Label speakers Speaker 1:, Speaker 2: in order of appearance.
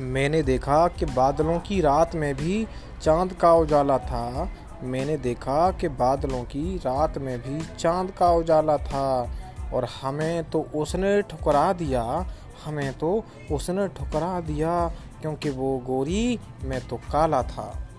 Speaker 1: मैंने देखा कि बादलों की रात में भी चाँद का उजाला था। मैंने देखा कि बादलों की रात में भी चाँद का उजाला था। और हमें तो उसने ठुकरा दिया। हमें तो उसने ठुकरा दिया, क्योंकि वो गोरी, मैं तो काला था।